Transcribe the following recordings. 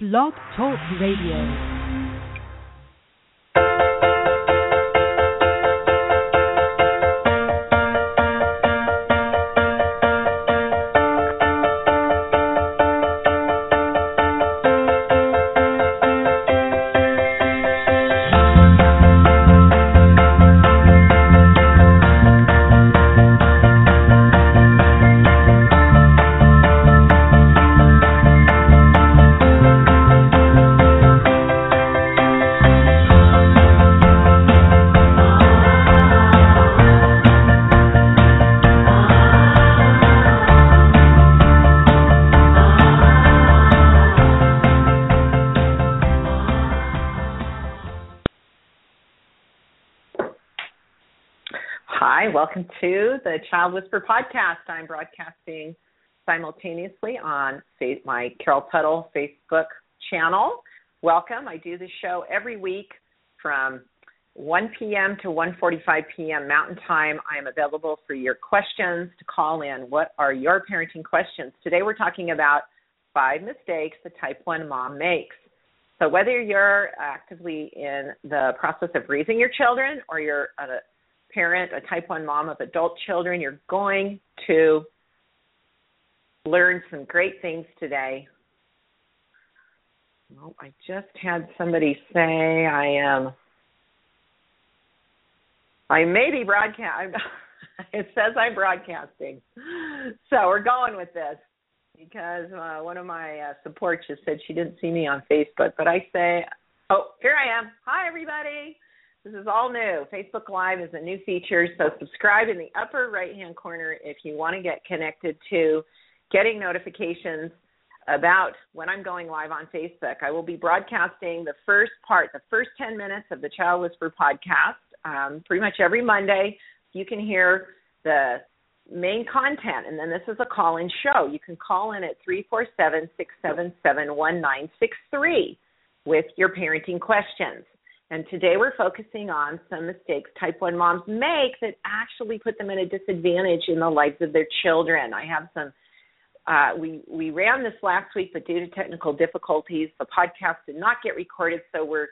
Blog Talk Radio. To the Child Whisperer podcast. I'm broadcasting simultaneously on my Carol Tuttle Facebook channel. Welcome. I do the show every week from 1 p.m. to 1:45 p.m. Mountain Time. I am available for your questions to call in. What are your parenting questions? Today we're talking about five mistakes the type 1 mom makes. So whether you're actively in the process of raising your children or you're a parent, a type 1 mom of adult children, you're going to learn some great things today. Well, I just had somebody say I am. I may be broadcast. it says I'm broadcasting, so we're going with this because uh, one of my uh, support just said she didn't see me on Facebook, but I say, oh, here I am. Hi, everybody. This is all new. Facebook Live is a new feature, so subscribe in the upper right hand corner if you want to get connected to getting notifications about when I'm going live on Facebook. I will be broadcasting the first part, the first 10 minutes of the Child Whisperer podcast, um, pretty much every Monday. You can hear the main content, and then this is a call in show. You can call in at 347 677 1963 with your parenting questions. And today we're focusing on some mistakes type 1 moms make that actually put them at a disadvantage in the lives of their children. I have some uh, we we ran this last week, but due to technical difficulties, the podcast did not get recorded. So we're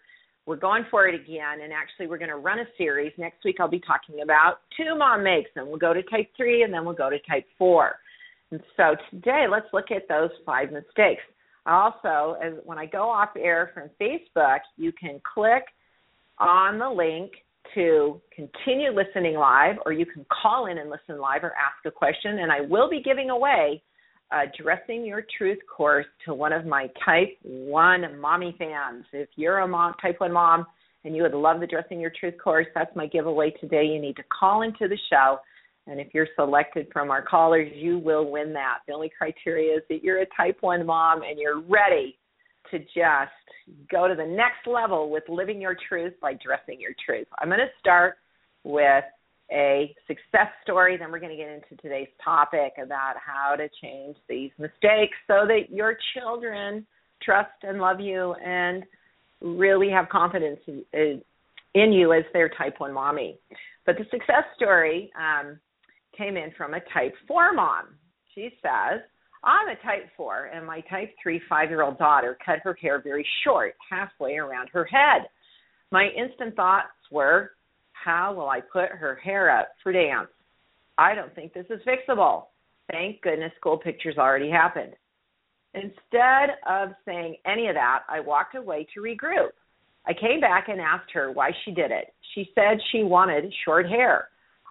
we're going for it again, and actually we're going to run a series next week. I'll be talking about two mom makes, and we'll go to type three, and then we'll go to type four. And so today, let's look at those five mistakes. Also, as when I go off air from Facebook, you can click on the link to continue listening live, or you can call in and listen live or ask a question. And I will be giving away a Dressing Your Truth course to one of my Type 1 mommy fans. If you're a mom, Type 1 mom and you would love the Dressing Your Truth course, that's my giveaway today. You need to call into the show. And if you're selected from our callers, you will win that. The only criteria is that you're a Type 1 mom and you're ready to just go to the next level with living your truth by dressing your truth. I'm going to start with a success story, then we're going to get into today's topic about how to change these mistakes so that your children trust and love you and really have confidence in, in you as their type 1 mommy. But the success story um, came in from a type 4 mom. She says, I'm a type 4, and my type 3 five year old daughter cut her hair very short, halfway around her head. My instant thoughts were, how will I put her hair up for dance? I don't think this is fixable. Thank goodness school pictures already happened. Instead of saying any of that, I walked away to regroup. I came back and asked her why she did it. She said she wanted short hair.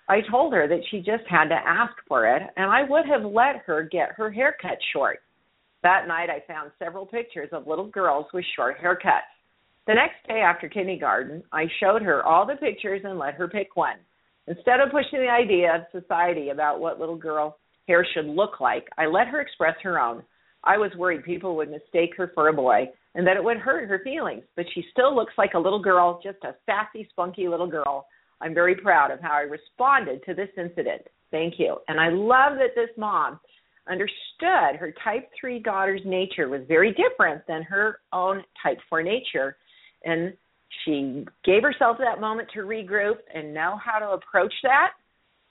I told her that she just had to ask for it, and I would have let her get her hair cut short. That night, I found several pictures of little girls with short haircuts. The next day after kindergarten, I showed her all the pictures and let her pick one. Instead of pushing the idea of society about what little girl hair should look like, I let her express her own. I was worried people would mistake her for a boy and that it would hurt her feelings, but she still looks like a little girl, just a sassy, spunky little girl I'm very proud of how I responded to this incident. Thank you. And I love that this mom understood her type 3 daughter's nature was very different than her own type 4 nature. And she gave herself that moment to regroup and know how to approach that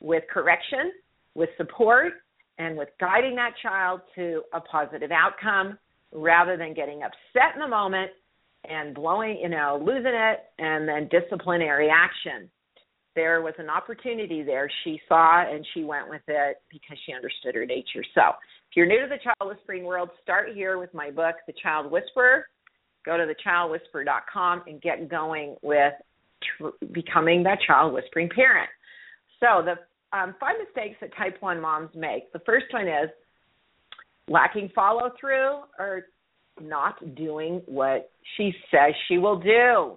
with correction, with support, and with guiding that child to a positive outcome rather than getting upset in the moment and blowing, you know, losing it and then disciplinary action. There was an opportunity there she saw and she went with it because she understood her nature. So, if you're new to the child whispering world, start here with my book, The Child Whisperer. Go to thechildwhisperer.com and get going with tr- becoming that child whispering parent. So, the um, five mistakes that type 1 moms make. The first one is lacking follow through or not doing what she says she will do.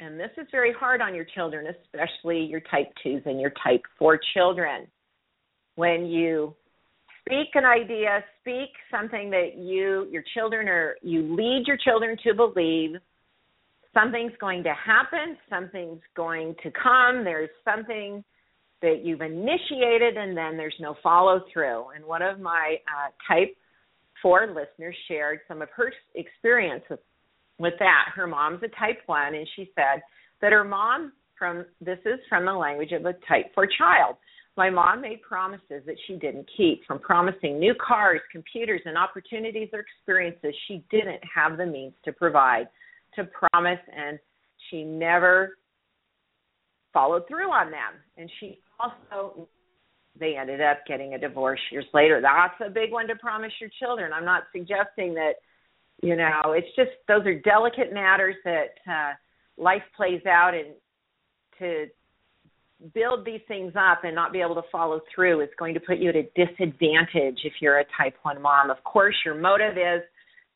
And this is very hard on your children, especially your type 2s and your type 4 children. When you speak an idea, speak something that you your children are you lead your children to believe something's going to happen, something's going to come, there's something that you've initiated and then there's no follow through. And one of my uh, type four listeners shared some of her experience with, with that. Her mom's a type one, and she said that her mom from this is from the language of a type four child. My mom made promises that she didn't keep, from promising new cars, computers, and opportunities or experiences she didn't have the means to provide, to promise, and she never followed through on them. And she also they ended up getting a divorce years later. That's a big one to promise your children. I'm not suggesting that, you know, it's just those are delicate matters that uh, life plays out, and to build these things up and not be able to follow through is going to put you at a disadvantage if you're a type 1 mom. Of course, your motive is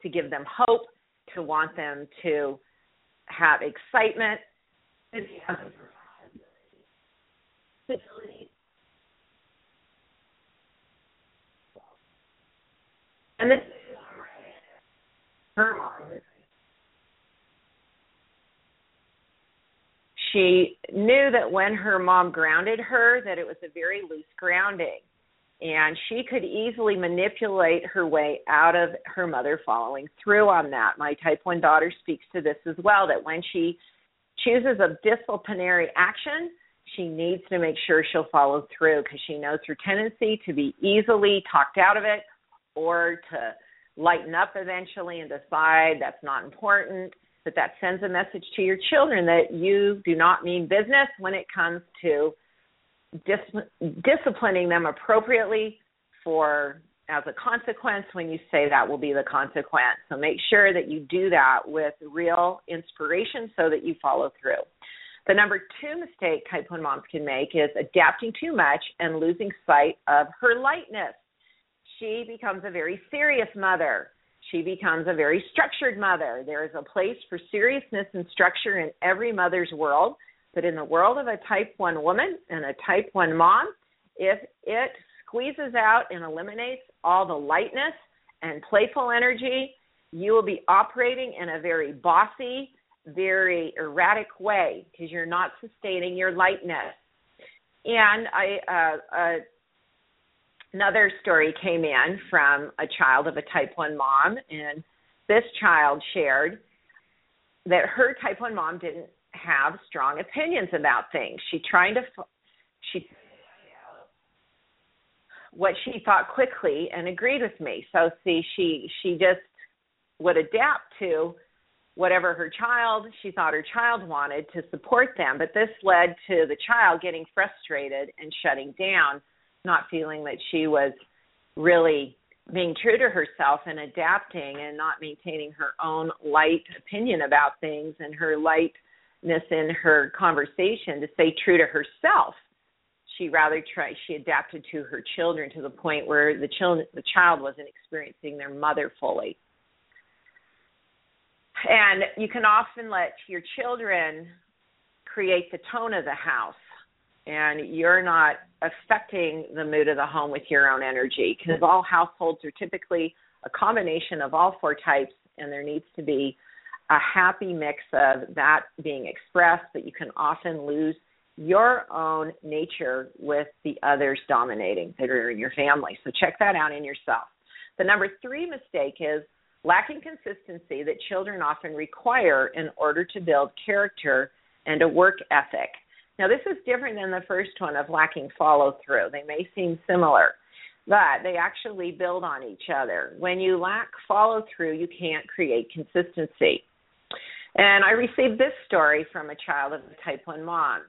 to give them hope, to want them to have excitement, And this her mom. She knew that when her mom grounded her, that it was a very loose grounding, and she could easily manipulate her way out of her mother following through on that. My type one daughter speaks to this as well. That when she chooses a disciplinary action, she needs to make sure she'll follow through because she knows her tendency to be easily talked out of it or to lighten up eventually and decide that's not important, that that sends a message to your children that you do not mean business when it comes to dis- disciplining them appropriately for as a consequence when you say that will be the consequence. So make sure that you do that with real inspiration so that you follow through. The number two mistake type 1 moms can make is adapting too much and losing sight of her lightness she becomes a very serious mother. She becomes a very structured mother. There is a place for seriousness and structure in every mother's world, but in the world of a type 1 woman and a type 1 mom, if it squeezes out and eliminates all the lightness and playful energy, you will be operating in a very bossy, very erratic way because you're not sustaining your lightness. And I, uh, uh, another story came in from a child of a type 1 mom and this child shared that her type 1 mom didn't have strong opinions about things. She tried to she what she thought quickly and agreed with me. So see she she just would adapt to whatever her child she thought her child wanted to support them. But this led to the child getting frustrated and shutting down not feeling that she was really being true to herself and adapting and not maintaining her own light opinion about things and her lightness in her conversation to stay true to herself. She rather tried she adapted to her children to the point where the children the child wasn't experiencing their mother fully. And you can often let your children create the tone of the house and you're not affecting the mood of the home with your own energy because all households are typically a combination of all four types and there needs to be a happy mix of that being expressed but you can often lose your own nature with the others dominating that are in your family. So check that out in yourself. The number three mistake is lacking consistency that children often require in order to build character and a work ethic now, this is different than the first one of lacking follow through. They may seem similar. but they actually build on each other. When you lack follow through, you can't create consistency. And I received this story from a child of a type 1 mom.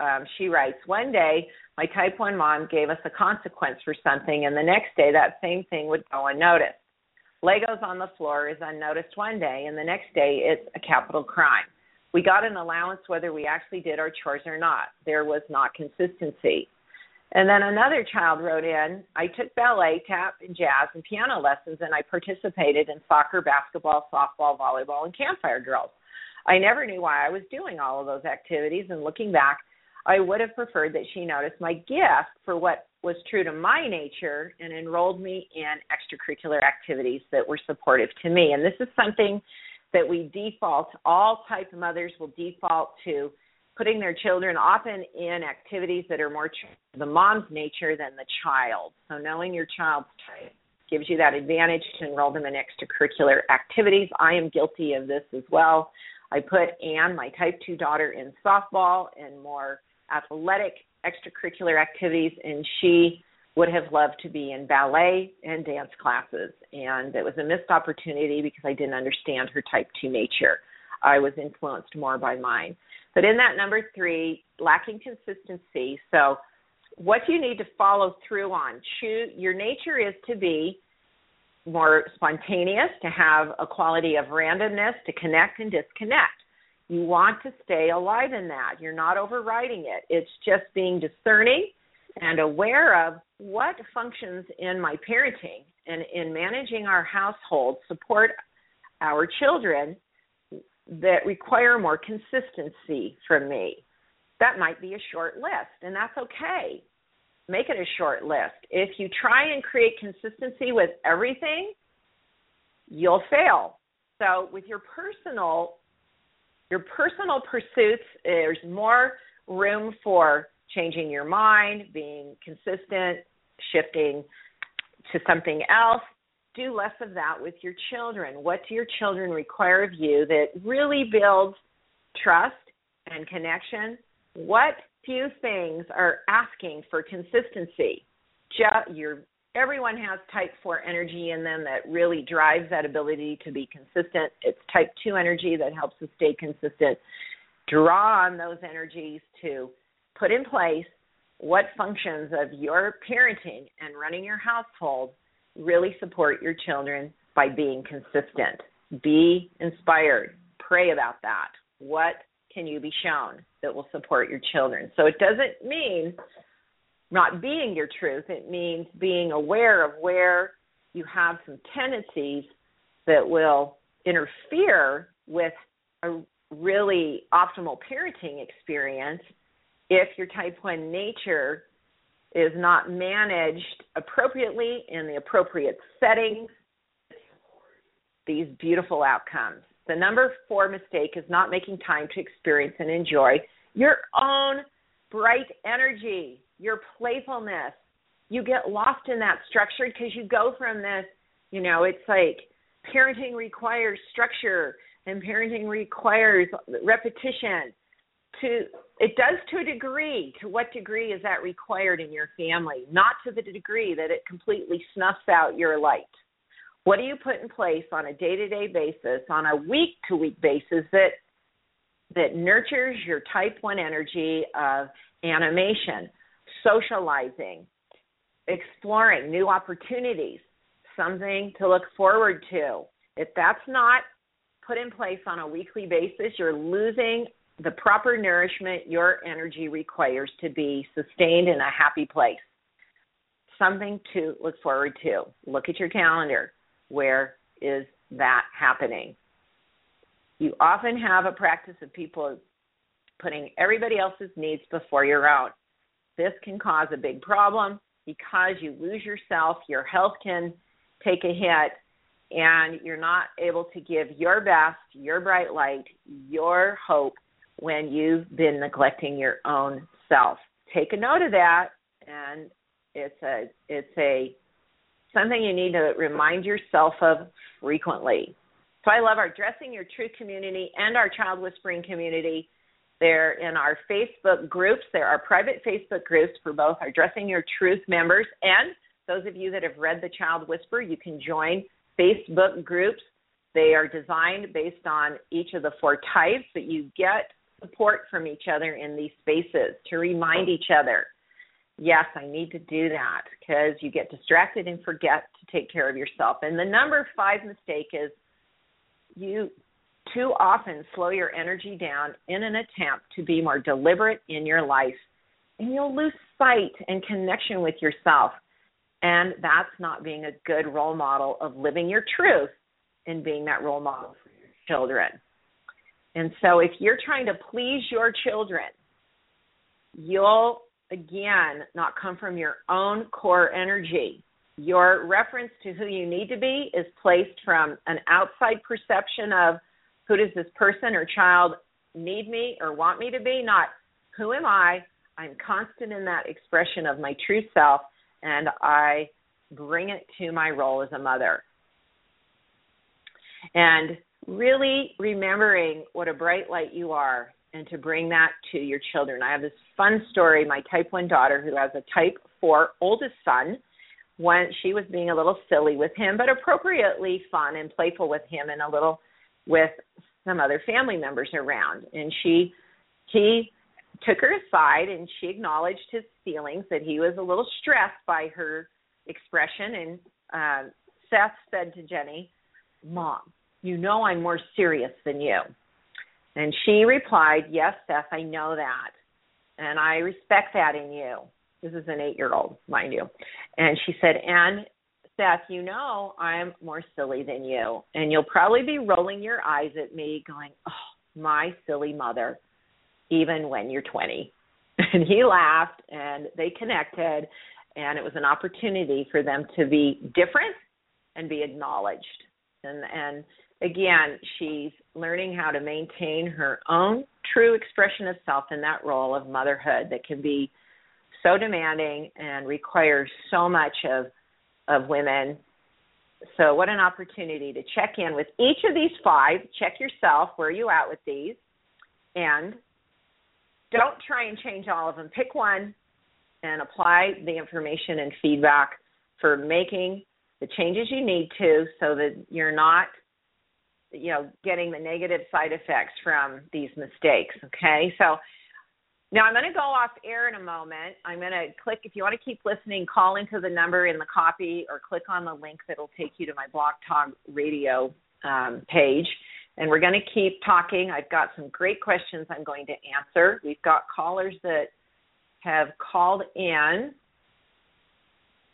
Um, she writes One day, my type 1 mom gave us a consequence for something, and the next day, that same thing would go unnoticed. Legos on the floor is unnoticed one day, and the next day, it's a capital crime. We got an allowance whether we actually did our chores or not. There was not consistency. And then another child wrote in, I took ballet, tap, and jazz and piano lessons, and I participated in soccer, basketball, softball, volleyball, and campfire drills. I never knew why I was doing all of those activities, and looking back, I would have preferred that she noticed my gift for what was true to my nature and enrolled me in extracurricular activities that were supportive to me. And this is something that we default, all type mothers will default to putting their children often in activities that are more the mom's nature than the child. So knowing your child's type gives you that advantage to enroll them in extracurricular activities. I am guilty of this as well. I put Anne, my type 2 daughter, in softball and more athletic extracurricular activities, and she would have loved to be in ballet and dance classes. And it was a missed opportunity because I didn't understand her type 2 nature. I was influenced more by mine. But in that number three, lacking consistency. So, what you need to follow through on? Choose, your nature is to be more spontaneous, to have a quality of randomness, to connect and disconnect. You want to stay alive in that. You're not overriding it. It's just being discerning and aware of what functions in my parenting and in managing our household support our children that require more consistency from me. That might be a short list, and that's okay. Make it a short list. If you try and create consistency with everything, you'll fail. So with your personal your personal pursuits, there's more room for changing your mind, being consistent, shifting to something else, do less of that with your children. What do your children require of you that really builds trust and connection? What few things are asking for consistency? Your everyone has type 4 energy in them that really drives that ability to be consistent. It's type 2 energy that helps us stay consistent. Draw on those energies to put in place what functions of your parenting and running your household really support your children by being consistent. Be inspired. Pray about that. What can you be shown that will support your children? So it doesn't mean not being your truth, it means being aware of where you have some tendencies that will interfere with a really optimal parenting experience if your type 1 nature is not managed appropriately in the appropriate settings, these beautiful outcomes. The number four mistake is not making time to experience and enjoy your own bright energy, your playfulness. You get lost in that structure because you go from this, you know, it's like parenting requires structure and parenting requires repetition to it does to a degree. To what degree is that required in your family? Not to the degree that it completely snuffs out your light. What do you put in place on a day-to-day basis, on a week-to-week basis that that nurtures your type 1 energy of animation, socializing, exploring new opportunities, something to look forward to. If that's not put in place on a weekly basis, you're losing the proper nourishment your energy requires to be sustained in a happy place. Something to look forward to. Look at your calendar. Where is that happening? You often have a practice of people putting everybody else's needs before your own. This can cause a big problem because you lose yourself, your health can take a hit, and you're not able to give your best, your bright light, your hope when you've been neglecting your own self. Take a note of that and it's a it's a something you need to remind yourself of frequently. So I love our Dressing Your Truth community and our Child Whispering community. They're in our Facebook groups. There are private Facebook groups for both our Dressing Your Truth members and Those of you that have read The Child Whisperer. you can join Facebook groups. They are designed based on each of the four types, that you get support from each other in these spaces to remind each other yes, I need to do that because you get distracted and forget to take care of yourself. And the number five mistake is you too often slow your energy down in an attempt to be more deliberate in your life. And you'll lose sight and connection with yourself. And that's not being a good role model of living your truth and being that role model for your children. And so if you're trying to please your children, you'll again not come from your own core energy. Your reference to who you need to be is placed from an outside perception of who does this person or child need me or want me to be, not who am I? I'm constant in that expression of my true self and I bring it to my role as a mother. And really remembering what a bright light you are and to bring that to your children. I have this fun story. My type 1 daughter, who has a type 4 oldest son, when she was being a little silly with him, but appropriately fun and playful with him and a little with some other family members around. And she, he took her aside and she acknowledged his feelings that he was a little stressed by her expression. And uh, Seth said to Jenny, Mom, you know I'm more serious than you. And she replied, Yes, Seth, I know that. And I respect that in you. This is an eight year old, mind you. And she said, And Seth, you know I'm more silly than you. And you'll probably be rolling your eyes at me, going, Oh, my silly mother, even when you're 20. And he laughed and they connected. And it was an opportunity for them to be different and be acknowledged. And, and again, she's learning how to maintain her own true expression of self in that role of motherhood that can be so demanding and requires so much of of women. So what an opportunity to check in with each of these five. Check yourself, where are you at with these? And don't try and change all of them. Pick one and apply the information and feedback for making the changes you need to so that you're not you know getting the negative side effects from these mistakes okay? So now i'm going to go off air in a moment. I'm going to click if you want to keep listening call into the number in the copy or click on the link that'll take you to my blog talk radio um, page. And we're going to keep talking. I've got some great questions i'm going to answer. We've got callers that have called in.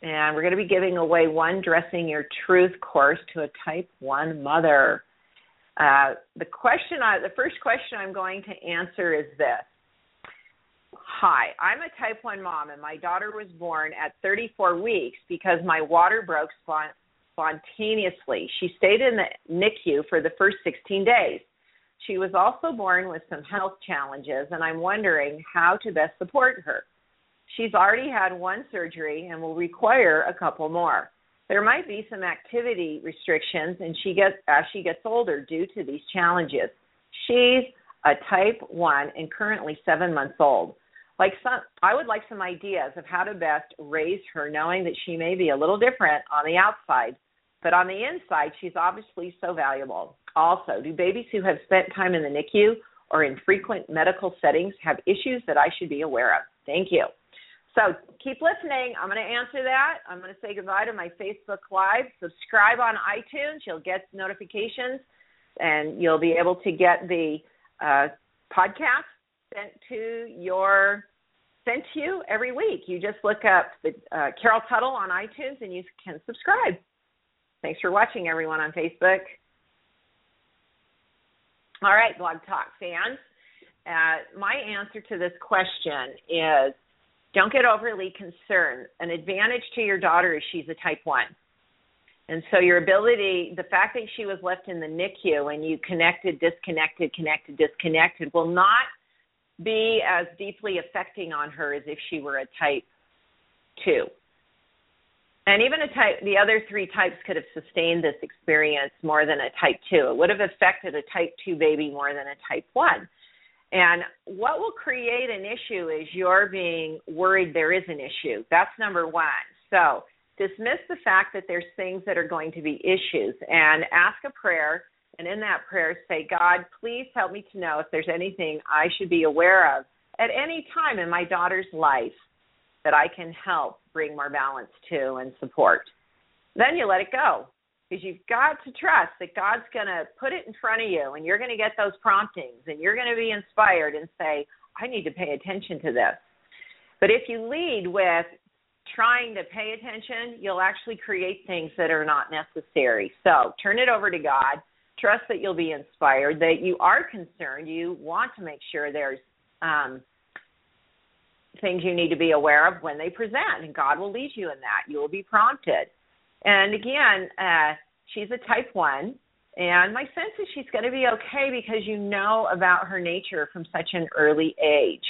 And we're going to be giving away one dressing your truth course to a type 1 mother uh, the question, I, the first question I'm going to answer is this. Hi, I'm a type 1 mom, and my daughter was born at 34 weeks because my water broke spontaneously. She stayed in the NICU for the first 16 days. She was also born with some health challenges, and I'm wondering how to best support her. She's already had one surgery and will require a couple more there might be some activity restrictions and she gets as she gets older due to these challenges. She's a type 1 and currently 7 months old. Like some I would like some ideas of how to best raise her knowing that she may be a little different on the outside, but on the inside she's obviously so valuable. Also, do babies who have spent time in the NICU or in frequent medical settings have issues that I should be aware of? Thank you. So keep listening. I'm going to answer that. I'm going to say goodbye to my Facebook Live. Subscribe on iTunes. You'll get notifications and you'll be able to get the uh, podcast sent to your sent to you every week. You just look up the uh, Carol Tuttle on iTunes and you can subscribe. Thanks for watching, everyone on Facebook. All right, Blog Talk fans. Uh, my answer to this question is don't get overly concerned. An advantage to your daughter is she's a type 1. And so your ability, the fact that she was left in the NICU and you connected, disconnected, connected, disconnected will not be as deeply affecting on her as if she were a type 2. And even a type, the other three types could have sustained this experience more than a type 2. It would have affected a type 2 baby more than a type 1. And what will create an issue is you're being worried there is an issue. That's number one. So dismiss the fact that there's things that are going to be issues and ask a prayer and in that prayer say god please help me to know if there's anything i should be aware of at any time in my daughter's life that i can help bring more balance to and support then you let it go because you've got to trust that god's going to put it in front of you and you're going to get those promptings and you're going to be inspired and say i need to pay attention to this but if you lead with trying to pay attention, you'll actually create things that are not necessary. So turn it over to God. Trust that you'll be inspired, that you are concerned. You want to make sure there's um, things you need to be aware of when they present, and God will lead you in that. You will be prompted. And again, uh, she's a type one, and my sense is she's going to be okay because you know about her nature from such an early age.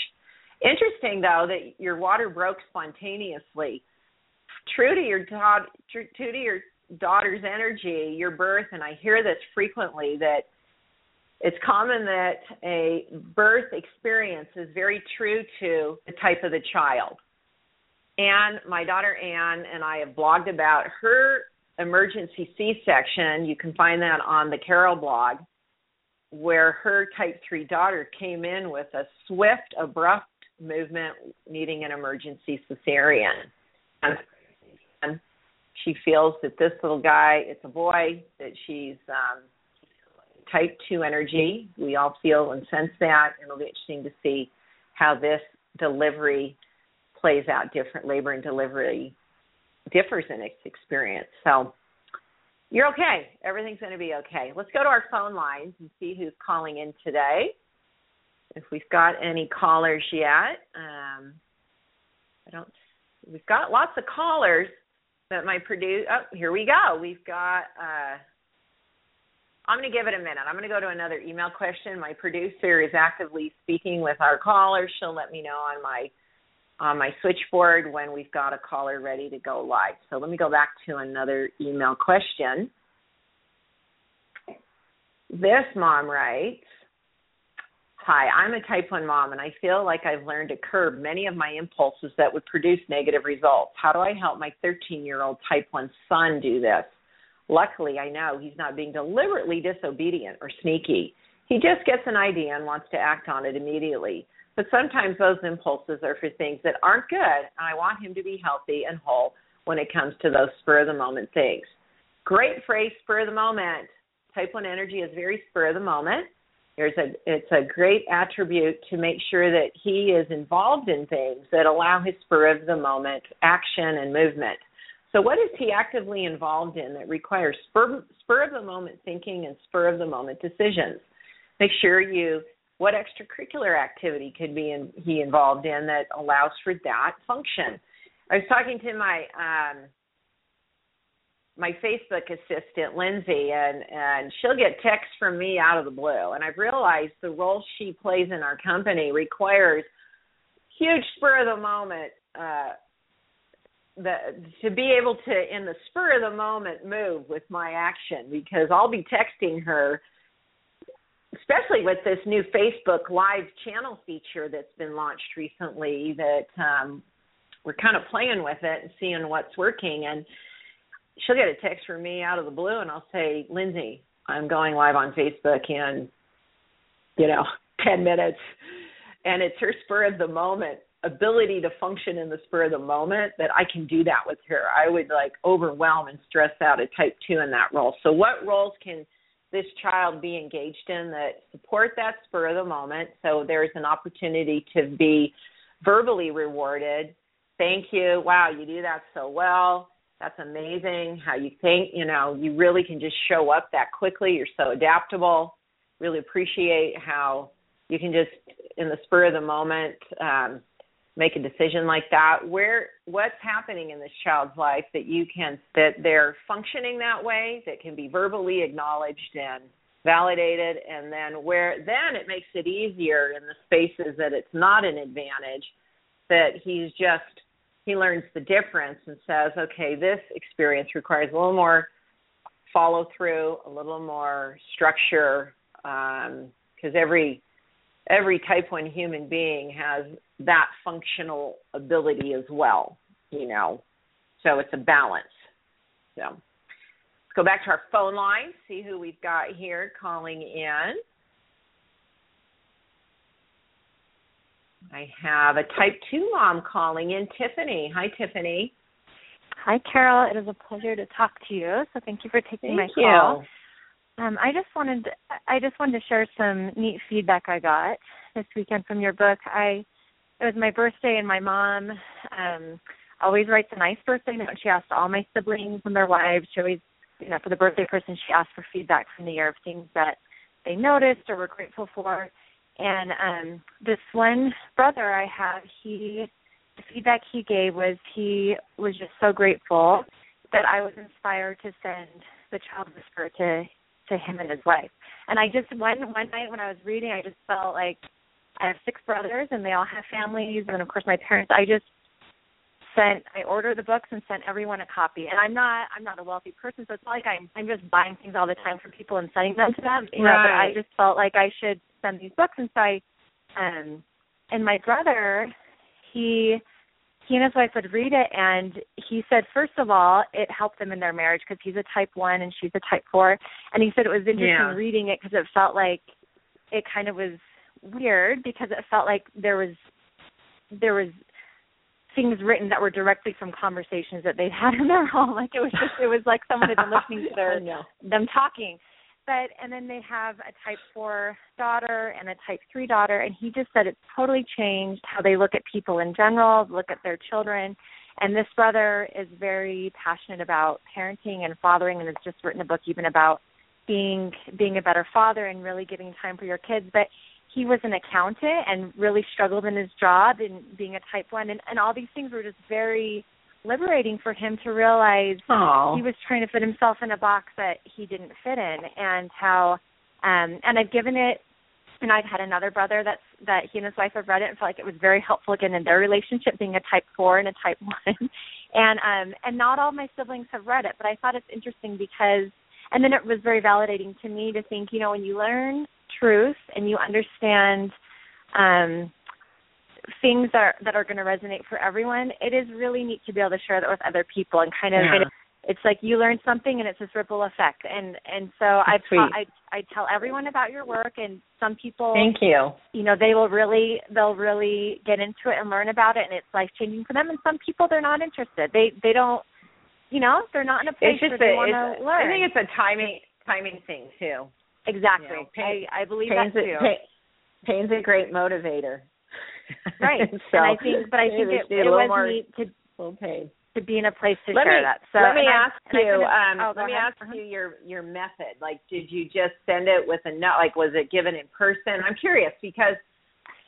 Interesting though that your water broke spontaneously. True to your daughter, true to your daughter's energy, your birth, and I hear this frequently that it's common that a birth experience is very true to the type of the child. And my daughter Anne and I have blogged about her emergency C-section. You can find that on the Carol blog, where her type 3 daughter came in with a swift, abrupt movement needing an emergency cesarean. And she feels that this little guy, it's a boy, that she's um, type 2 energy. We all feel and sense that. And it'll be interesting to see how this delivery plays out different. Labor and delivery differs in its experience. So you're okay. Everything's going to be okay. Let's go to our phone lines and see who's calling in today if we've got any callers yet. Um, I don't. We've got lots of callers, that my produce. Oh, here we go. We've got. Uh, I'm going to give it a minute. I'm going to go to another email question. My producer is actively speaking with our callers. She'll let me know on my on my switchboard when we've got a caller ready to go live. So let me go back to another email question. This mom writes, Hi, I'm a type 1 mom and I feel like I've learned to curb many of my impulses that would produce negative results. How do I help my 13 year old type 1 son do this? Luckily, I know he's not being deliberately disobedient or sneaky. He just gets an idea and wants to act on it immediately. But sometimes those impulses are for things that aren't good, and I want him to be healthy and whole when it comes to those spur of the moment things. Great phrase, spur of the moment. Type 1 energy is very spur of the moment there's a it's a great attribute to make sure that he is involved in things that allow his spur of the moment action and movement. So what is he actively involved in that requires spur spur of the moment thinking and spur of the moment decisions? Make sure you what extracurricular activity could be in, he involved in that allows for that function. I was talking to my um, my Facebook assistant Lindsay, and and she'll get texts from me out of the blue, and I've realized the role she plays in our company requires huge spur of the moment. Uh, the to be able to in the spur of the moment move with my action because I'll be texting her especially with this new Facebook live channel feature that's been launched recently that um we're kind of playing with it and seeing what's working and she'll get a text from me out of the blue and I'll say, Lindsay, I'm going live on Facebook in, you know, 10 minutes. And it's her spur of the moment ability to function in the spur of the moment that I can do that with her. I would like overwhelm and stress out a type two in that role. So what roles can this child be engaged in that support that spur of the moment? So there's an opportunity to be verbally rewarded. Thank you. Wow, you do that so well that's amazing how you think, you know, you really can just show up that quickly. You're so adaptable. Really appreciate how you can just in the spur of the moment um make a decision like that where what's happening in this child's life that you can that they're functioning that way that can be verbally acknowledged and validated and then where then it makes it easier in the spaces that it's not an advantage that he's just he learns the difference and says, okay, this experience requires a little more follow through, a little more structure, because um, every every type one human being has that functional ability as well. You know, So it's a balance. So let's go back to our phone line, see who we've got here calling in. I have a type 2 mom calling in, Tiffany. Hi, Tiffany. Hi, Carol. It is a pleasure to talk to you. So thank you for taking Thank my you. call. Um, I just wanted I just wanted to share some neat feedback I got this weekend from your book. I it was my birthday and my mom um always writes a nice birthday note. She asked all my siblings and their wives. She always you know, for the birthday person she asked for feedback from the year of things that they noticed or were grateful for. And um this one brother I have, he the feedback he gave was he was just so grateful that I was inspired to send the child whisperer to to him and his wife. And I just one one night when I was reading, I just felt like I have six brothers and they all have families, and of course my parents. I just sent I ordered the books and sent everyone a copy. And I'm not I'm not a wealthy person, so it's not like I'm I'm just buying things all the time from people and sending them to them. You know, but I just felt like I should send these books, and so I um and my brother he he and his wife would read it and he said first of all it helped them in their marriage because he's a type 1 and she's a type 4 and he said it was interesting Yeah. reading it because it felt like it kind of was weird because it felt like there was there was things written that were directly from conversations that they'd had in their home like it was just it was like someone had been listening to their them talking. But and then they have a type four daughter and a type three daughter and he just said it's totally changed how they look at people in general, look at their children. And this brother is very passionate about parenting and fathering and has just written a book even about being being a better father and really giving time for your kids. But he was an accountant and really struggled in his job and being a type one and, and all these things were just very liberating for him to realize Oh. he was trying to fit himself in a box that he didn't fit in and how um and I've given it and I've had another brother that's that he and his wife have read it and felt like it was very helpful again in their relationship being a type four and a type one. and um and not all my siblings have read it, but I thought it's interesting because and then it was very validating to me to think, you know, when you learn truth and you understand um things that are, that are going to resonate for everyone, it is really neat to be able to share that with other people and kind of Yeah. it's like you learn something and it's this ripple effect and and so I sweet. I I tell everyone about your work and some people Thank you. you know they will really they'll really get into it and learn about it and it's life changing for them and some people they're not interested they they don't you know they're not in a place where they want to learn I think it's a timing timing thing too. Exactly you know, pain- I I believe that a, too pain, pain's a great motivator. right so, and I think but I think it, it was more neat to pain. to be in a place to let share me, that so let me I- ask I you. couldn't- um, oh, let me ahead. ask Uh-huh. you your your method. Like, did you just send it with a note? Like, was it given in person? I'm curious because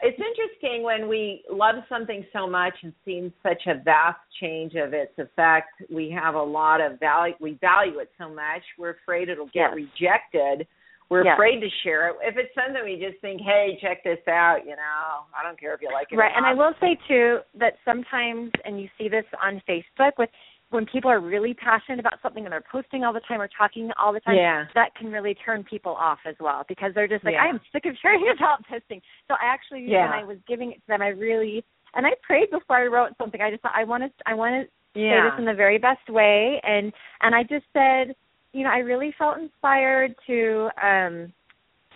it's interesting when we love something so much and seen such a vast change of its effect. We have a lot of value. We value it so much. We're afraid it'll get Yes. rejected. We're Yes. afraid to share it. If it's something we just think, hey, check this out. You know, I don't care if you like it. or Right, and I will say too that sometimes, and you see this on Facebook with when people are really passionate about something and they're posting all the time or talking all the time, Yeah. that can really turn people off as well because they're just like, Yeah. I am sick of hearing about this thing. So I actually, Yeah. when I was giving it to them, I really and I prayed before I wrote something. I just thought I want to, I want to say this in the very best way, and and I just said, you know, I really felt inspired to um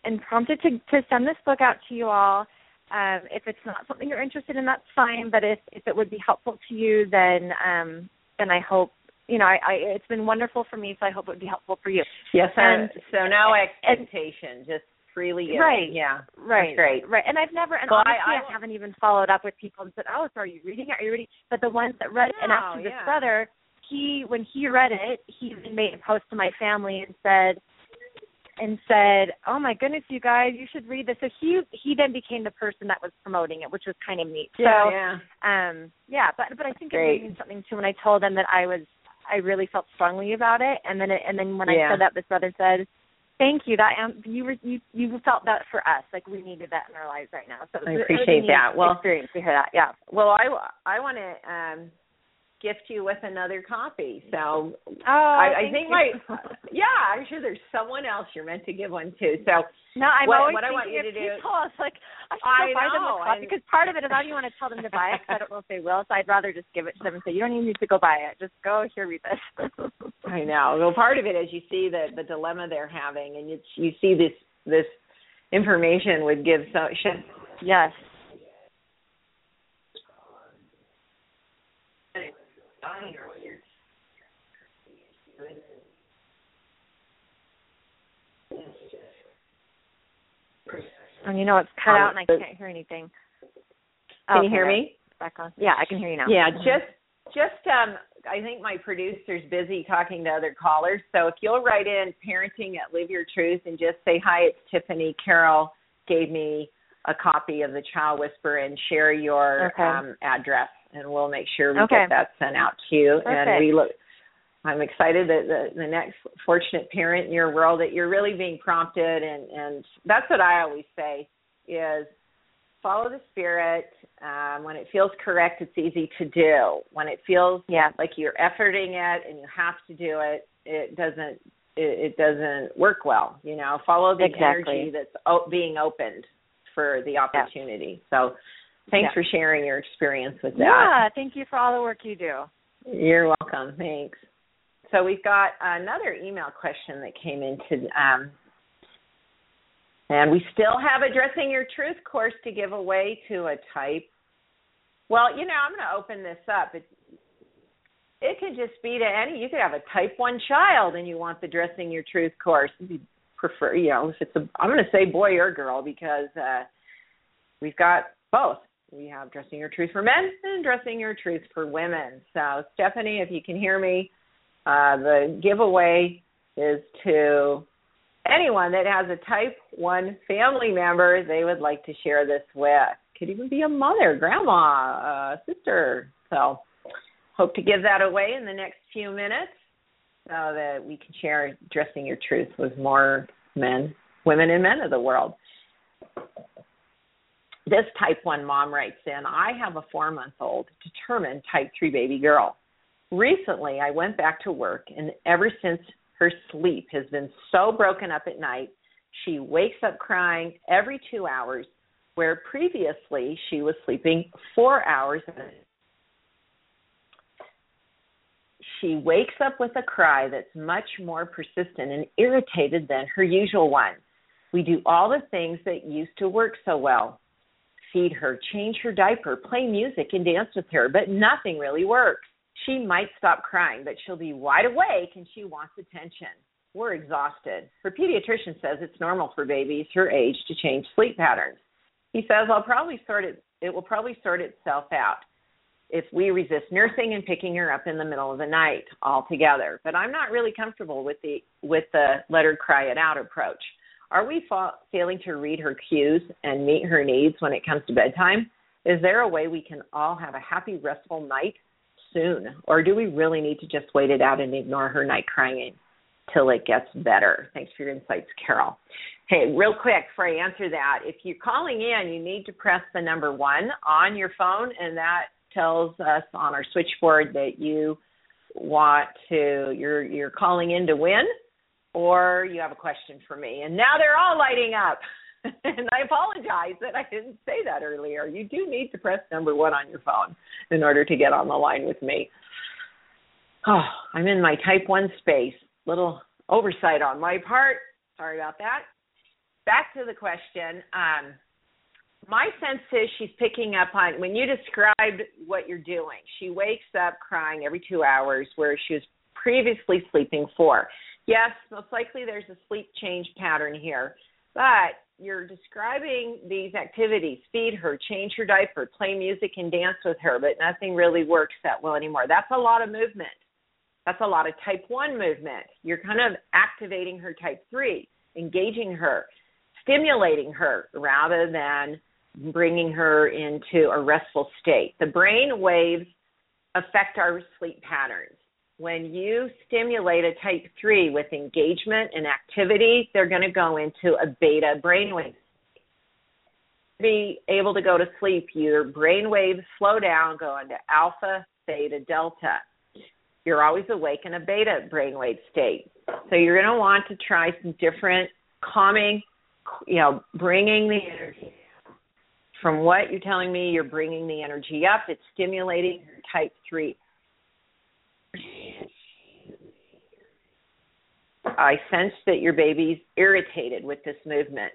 and prompted to to send this book out to you all. Um, if it's not something you're interested in, that's fine. But if if it would be helpful to you, then um, then I hope you know I, I it's been wonderful for me, so I hope it would be helpful for you. Yes, And- and so no and- expectation, just freely. Right. Yeah. Right, great. right. And I've never, and Well, I- honestly, I, I- haven't even followed up with people and said, "Oh, so are you reading? Are you reading?" But the ones that read it, and Oh, actually, this yeah. brother, he when he read it, he even made a post to my family and said, and said, "Oh my goodness, you guys, you should read this." So he he then became the person that was promoting it, which was kind of neat. Yeah, so, yeah. um, yeah, but but I think Great. it means something too when I told them that I was I really felt strongly about it, and then it, and then when Yeah. I said that, this brother said, "Thank you. That um, you were you you felt that for us. Like we needed that in our lives right now." So I was- it was a appreciate that. Well- experience to hear that. Yeah. Well, I I want to um gift you with another copy. So oh, I, I think my yeah, I'm sure there's someone else you're meant to give one to. So no, I'm what, always what I want you to do. people. I was like, I should I go buy them know, a copy because part of it is I don't even want to tell them to buy it 'cause I don't know if they will. So I'd rather just give it to them and say, you don't even need to go buy it. Just go here, read this. I know. Well, part of it is you see the the dilemma they're having, and you you see this this information would give so should yes. And you know it's cut Um, out and I but- can't hear anything. Can Okay, you hear me? Back on. Yeah, I can hear you now. Yeah, Mhm. just just um I think my producer's busy talking to other callers. So if you'll write in parenting at Live Your Truth and just say hi, it's Tiffany. Carol gave me a copy of the Child Whisperer and share your Okay. um address and we'll make sure we Okay. get that sent out to you. And we look I'm excited that the, the next fortunate parent in your world that you're really being prompted and, and that's what I always say is follow the spirit. Um, when it feels correct, it's easy to do. When it feels Yeah. like you're efforting it and you have to do it, it doesn't it, it doesn't work well. You know, follow the Exactly. energy that's o- being opened for the opportunity. So, thanks Yeah. for sharing your experience with that. Yeah, thank you for all the work you do. You're welcome. Thanks. So we've got another email question that came into, um, and we still have addressing your truth course to give away to a type. Well, you know, I'm going to open this up. It, it could just be to any. You could have a type one child, and you want the dressing your truth course. You prefer, you know, if it's a, I'm going to say boy or girl because uh, we've got both. We have dressing your truth for men and dressing your truth for women. So, Stephanie, if you can hear me, uh, the giveaway is to anyone that has a type 1 family member they would like to share this with. Could even be a mother, grandma, uh, sister. So, hope to give that away in the next few minutes so that we can share dressing your truth with more men, women, and men of the world. This type 1 mom writes in I have a four month old determined type 3 baby girl. Recently, I went back to work, and ever since her sleep has been so broken up at night, she wakes up crying every two hours, where previously she was sleeping four hours. She wakes up with a cry that's much more persistent and irritated than her usual one. We do all the things that used to work so well feed her, change her diaper, play music, and dance with her, but nothing really works. She might stop crying, but she'll be wide awake and she wants attention. We're exhausted. Her pediatrician says it's normal for babies her age to change sleep patterns. He says I'll probably sort it it will probably sort itself out if we resist nursing and picking her up in the middle of the night altogether. But I'm not really comfortable with the with the let her cry it out approach. Are we fa- failing to read her cues and meet her needs when it comes to bedtime? Is there a way we can all have a happy, restful night soon? Or do we really need to just wait it out and ignore her night crying till it gets better? Thanks for your insights, Carol. Hey, real quick before I answer that, if you're calling in, you need to press the number one on your phone, and that tells us on our switchboard that you want to you're you're calling in to win or you have a question for me. And now they're all lighting up. And I apologize that I didn't say that earlier. You do need to press number one on your phone in order to get on the line with me. Oh, I'm in my type one space. Little oversight on my part. Sorry about that. Back to the question. Um, my sense is she's picking up on when you described what you're doing. She wakes up crying every two hours, where she was previously sleeping four. Yes, most likely there's a sleep change pattern here, but you're describing these activities feed her, change her diaper, play music, and dance with her, but nothing really works that well anymore. That's a lot of movement. That's a lot of type 1 movement. You're kind of activating her type 3, engaging her, stimulating her rather than bringing her into a restful state. The brain waves affect our sleep patterns when you stimulate a type 3 with engagement and activity, they're going to go into a beta brainwave. Be able to go to sleep, your brain waves slow down, go into alpha theta, delta. You're always awake in a beta brainwave state. So you're going to want to try some different calming, you know, bringing the energy. From what you're telling me, you're bringing the energy up. It's stimulating your type 3. I sense that your baby's irritated with this movement.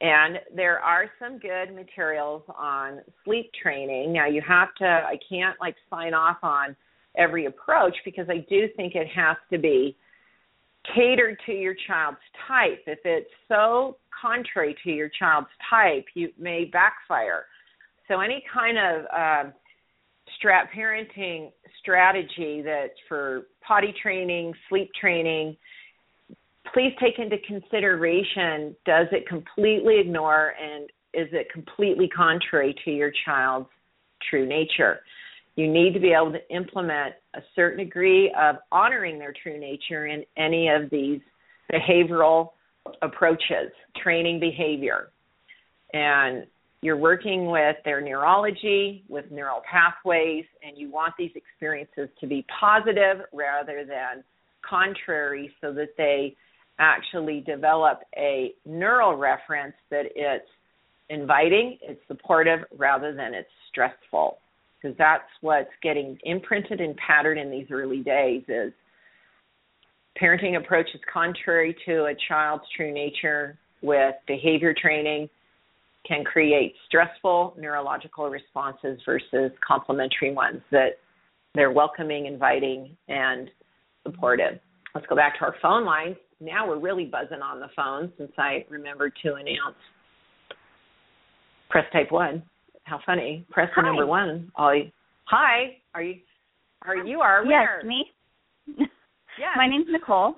And there are some good materials on sleep training. Now you have to I can't like sign off on every approach because I do think it has to be catered to your child's type. If it's so contrary to your child's type, you may backfire. So any kind of uh, strat parenting strategy that for potty training, sleep training, please take into consideration does it completely ignore and is it completely contrary to your child's true nature? You need to be able to implement a certain degree of honoring their true nature in any of these behavioral approaches, training behavior. And you're working with their neurology, with neural pathways, and you want these experiences to be positive rather than contrary so that they actually develop a neural reference that it's inviting, it's supportive rather than it's stressful. Because that's what's getting imprinted and patterned in these early days is parenting approach is contrary to a child's true nature with behavior training can create stressful neurological responses versus complementary ones that they're welcoming, inviting, and supportive. Let's go back to our phone lines now we're really buzzing on the phone since I remembered to announce press type one. How funny. Press the number one. You, hi. Are you are you are Yes, me. Yeah. My name's Nicole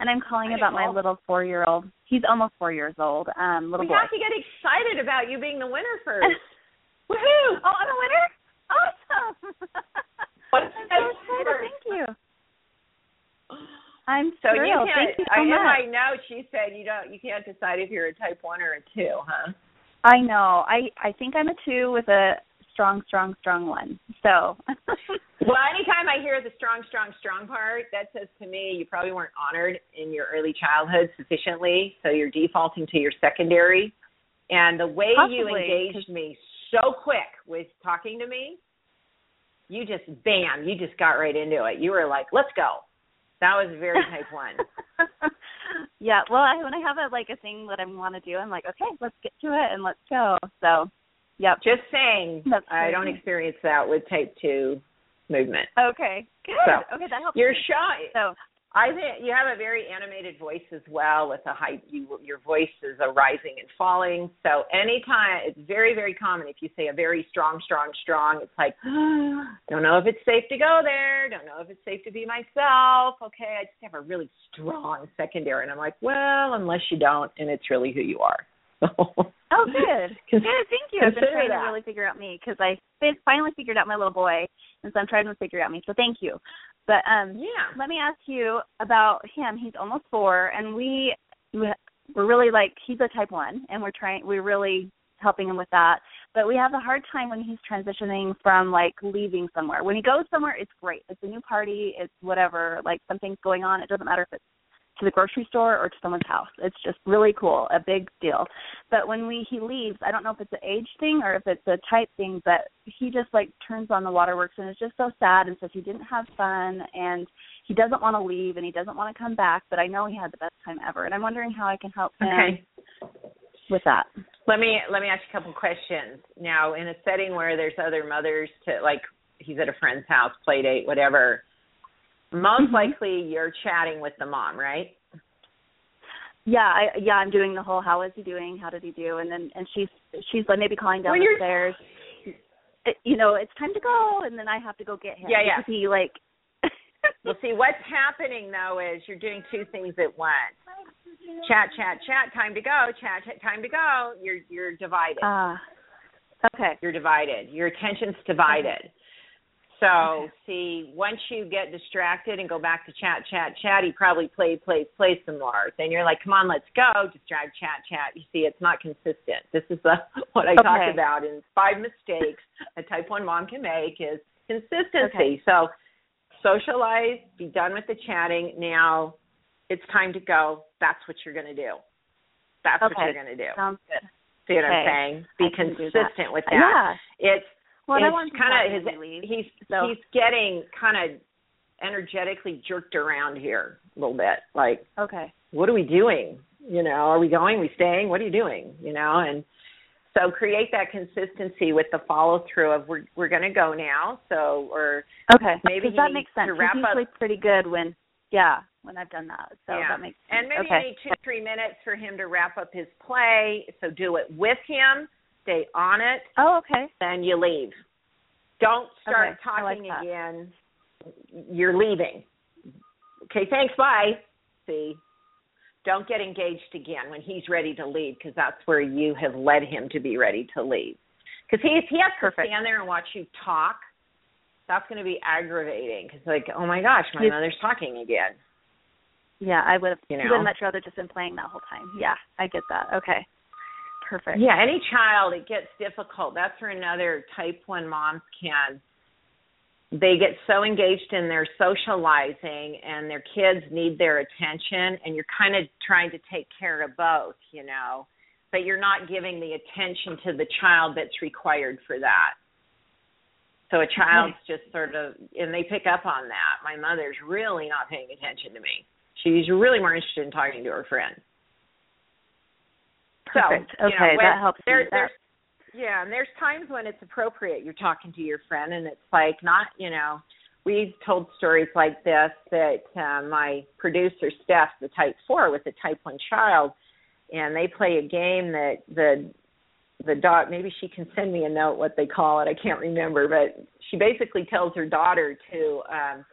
and I'm calling about my little four year old. He's almost four years old. Um, little we boy. have to get excited about you being the winner first. Woohoo! Oh, I'm a winner? Awesome. What's I'm so excited. Thank you. I'm So you thrilled. can't. Thank you so I, my note, she said you don't. You can't decide if you're a type one or a two, huh? I know. I I think I'm a two with a strong, strong, strong one. So. Well, anytime I hear the strong, strong, strong part, that says to me you probably weren't honored in your early childhood sufficiently, so you're defaulting to your secondary. And the way you engaged me so quick with talking to me, you just bam, you just got right into it. You were like, "Let's go." That was very type one. yeah. Well, I, when I have a like a thing that I want to do, I'm like, okay, let's get to it and let's go. So, yep. Just saying, That's I don't experience that with type two movement. Okay. Good. So, okay, that helps. You're shy. So, I think you have a very animated voice as well with a high you, your voice is a rising and falling. So anytime it's very very common if you say a very strong strong strong it's like don't know if it's safe to go there, don't know if it's safe to be myself. Okay, I just have a really strong secondary and I'm like, well, unless you don't and it's really who you are. oh, good. Good. Thank you. I've been trying that. to really figure out me because I fi- finally figured out my little boy, and so I'm trying to figure out me. So thank you. But um, yeah. let me ask you about him. He's almost four, and we we're really like he's a type one, and we're trying we're really helping him with that. But we have a hard time when he's transitioning from like leaving somewhere. When he goes somewhere, it's great. It's a new party. It's whatever. Like something's going on. It doesn't matter if it's to the grocery store or to someone's house. It's just really cool, a big deal. But when we he leaves, I don't know if it's an age thing or if it's a type thing, but he just like turns on the waterworks and is just so sad and says he didn't have fun and he doesn't want to leave and he doesn't want to come back, but I know he had the best time ever. And I'm wondering how I can help him Okay. with that. Let me let me ask you a couple questions. Now, in a setting where there's other mothers to like he's at a friend's house, play date, whatever, most Mhm. likely you're chatting with the mom, right? Yeah, I yeah, I'm doing the whole how is he doing? How did he do? And then and she's she's like maybe calling down Well, the stairs. You know, it's time to go and then I have to go get him. Yeah, yeah. He like Well, see, what's happening though is you're doing two things at once. Chat, chat, chat. Time to go. Chat, chat. Time to go. You're you're divided. Ah. okay. you're divided. Your attention's divided. So, Okay. see, once you get distracted and go back to chat, chat, chat, he probably plays, plays, plays some more. Then you're like, come on, let's go. Just drag, chat, chat. You see, it's not consistent. This is the what I Okay. talked about in five mistakes a type one mom can make is consistency. Okay. So socialize, be done with the chatting. Now it's time to go. That's what you're going to do. That's what you're going to do. Sounds good. See what. I'm saying? Be consistent with that. Yeah. It's well, it's kind of his, leave, he's so. he's getting kind of energetically jerked around here a little bit. Like, okay, what are we doing? You know, are we going? Are we staying? What are you doing? You know, and so create that consistency with the follow through of we're we're going to go now. So or okay, maybe that makes sense. To wrap He's usually up, pretty good when yeah when I've done that. So yeah. that makes sense. And maybe okay. you need two three minutes for him to wrap up his play. So do it with him. Stay on it. Oh, okay. Then you leave. Don't start okay. talking like again. You're leaving. Okay, thanks. Bye. See, don't get engaged again when he's ready to leave because that's where you have led him to be ready to leave. Because he he has Perfect. to stand there and watch you talk. That's going to be aggravating because like, oh my gosh, my He's, mother's talking again. Yeah, I would have. You know? Would much rather just been playing that whole time. Yeah, I get that. Okay. Perfect. Yeah, any child it gets difficult. That's where another type one moms can they get so engaged in their socializing and their kids need their attention and you're kind of trying to take care of both, you know, but you're not giving the attention to the child that's required for that. So a child's just sort of and they pick up on that. My mother's really not paying attention to me. She's really more interested in talking to her friend. Perfect. So, okay, know, that helps. There, there's yeah, and there's times when it's appropriate. You're talking to your friend, and it's like not, you know, we've told stories like this that uh, my producer Steph, the Type Four, with the Type One child, and they play a game that the the dog. Maybe she can send me a note what they call it. I can't remember, but she basically tells her daughter to um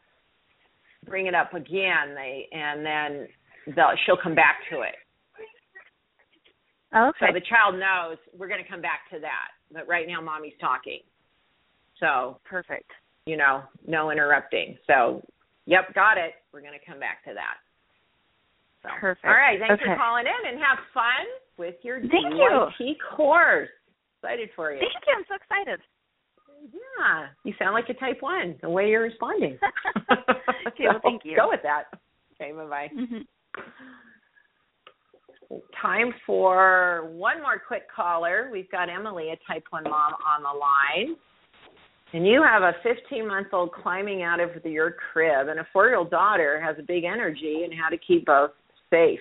bring it up again. They and then they'll, she'll come back to it. Oh, okay. So the child knows we're going to come back to that. But right now, mommy's talking. So perfect. You know, no interrupting. So, yep, got it. We're going to come back to that. So, perfect. All right. Thanks okay. for calling in and have fun with your Thank DYT you. course. Excited for you. Thank you. I'm so excited. Yeah, you sound like a type one. The way you're responding. okay, well, thank you. Go with that. Okay, bye bye. Mm-hmm. Time for one more quick caller. We've got Emily, a type 1 mom, on the line. And you have a 15 month old climbing out of your crib, and a four year old daughter has a big energy and how to keep both safe.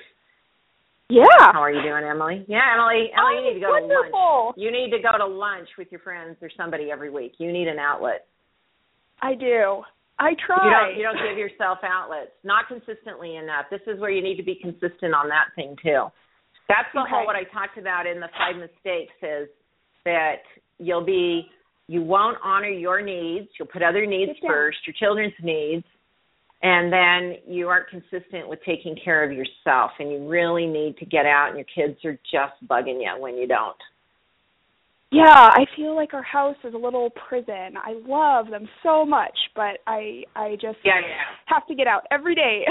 Yeah. How are you doing, Emily? Yeah, Emily. Emily, oh, you need to go wonderful. to lunch. You need to go to lunch with your friends or somebody every week. You need an outlet. I do. I try. You don't you don't give yourself outlets. Not consistently enough. This is where you need to be consistent on that thing too. That's the Okay. whole what I talked about in the five mistakes is that you'll be you won't honor your needs. You'll put other needs down. first, your children's needs, and then you aren't consistent with taking care of yourself. And you really need to get out, and your kids are just bugging you when you don't. Yeah, I feel like our house is a little prison. I love them so much, but I I just Yeah, yeah. have to get out every day,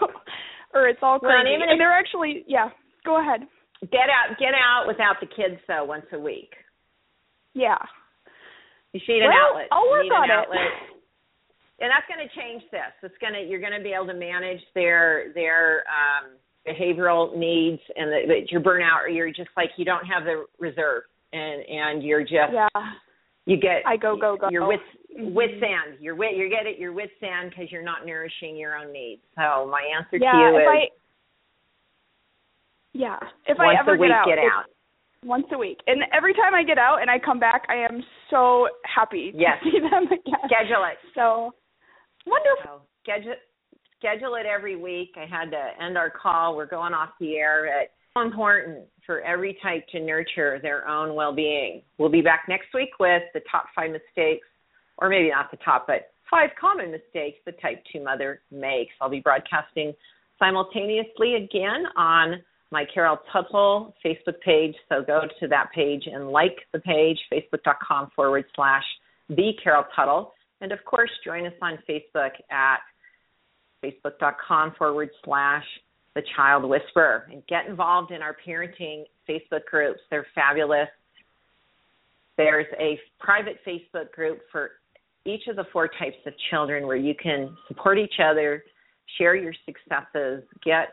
or it's all crazy. and they're actually yeah. Go ahead. Get out, get out without the kids though once a week. Yeah. You need an Well, outlet. I'll work on an it. outlet. And that's going to change this. It's going to you're going to be able to manage their their um behavioral needs and that you're burnout or you're just like you don't have the reserve and and you're just Yeah. you get I go, go, go. You're with with mm-hmm. sand. You're with you get it. You're with sand because you're not nourishing your own needs. So my answer Yeah, to you if is I Yeah. If once I ever a week get out, it's out. once a week. And every time I get out and I come back, I am so happy Yes. to see them again. Schedule it. So wonderful. So schedule schedule it every week. I had to end our call. We're going off the air. So important for every type to nurture their own well-being. We'll be back next week with the top five mistakes, or maybe not the top, but five common mistakes the type two mother makes. I'll be broadcasting simultaneously again on my Carol Tuttle Facebook page. So go to that page and like the page, facebook.com forward slash the Carol Tuttle. And of course, join us on Facebook at facebook.com forward slash the child whisperer and get involved in our parenting Facebook groups. They're fabulous. There's a private Facebook group for each of the four types of children where you can support each other, share your successes, get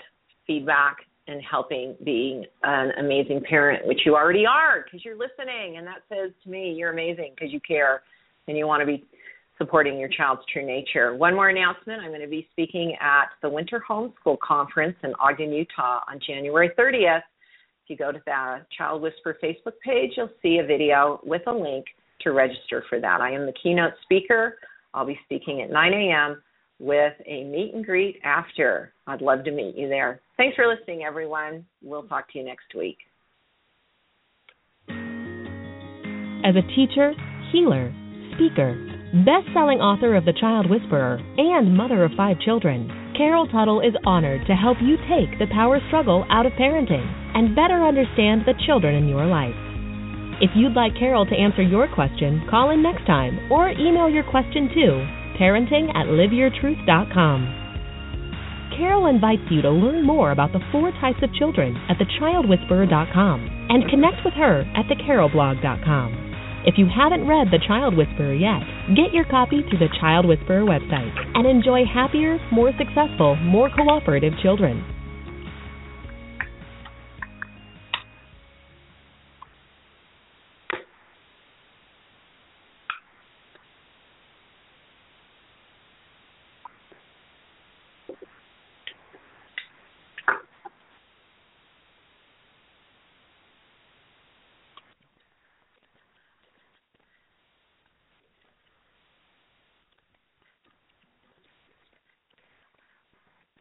feedback, and helping being an amazing parent, which you already are because you're listening. And that says to me, you're amazing because you care and you want to be supporting your child's true nature. One more announcement I'm going to be speaking at the Winter Homeschool Conference in Ogden, Utah on January 30th. If you go to the Child Whisperer Facebook page, you'll see a video with a link to register for that. I am the keynote speaker. I'll be speaking at 9 a.m. with a meet and greet after. I'd love to meet you there. Thanks for listening, everyone. We'll talk to you next week. As a teacher, healer, speaker, best selling author of The Child Whisperer, and mother of five children, Carol Tuttle is honored to help you take the power struggle out of parenting and better understand the children in your life. If you'd like Carol to answer your question, call in next time or email your question to parenting at liveyourtruth.com. Carol invites you to learn more about the four types of children at thechildwhisperer.com and connect with her at thecarolblog.com. If you haven't read The Child Whisperer yet, get your copy through the Child Whisperer website and enjoy happier, more successful, more cooperative children.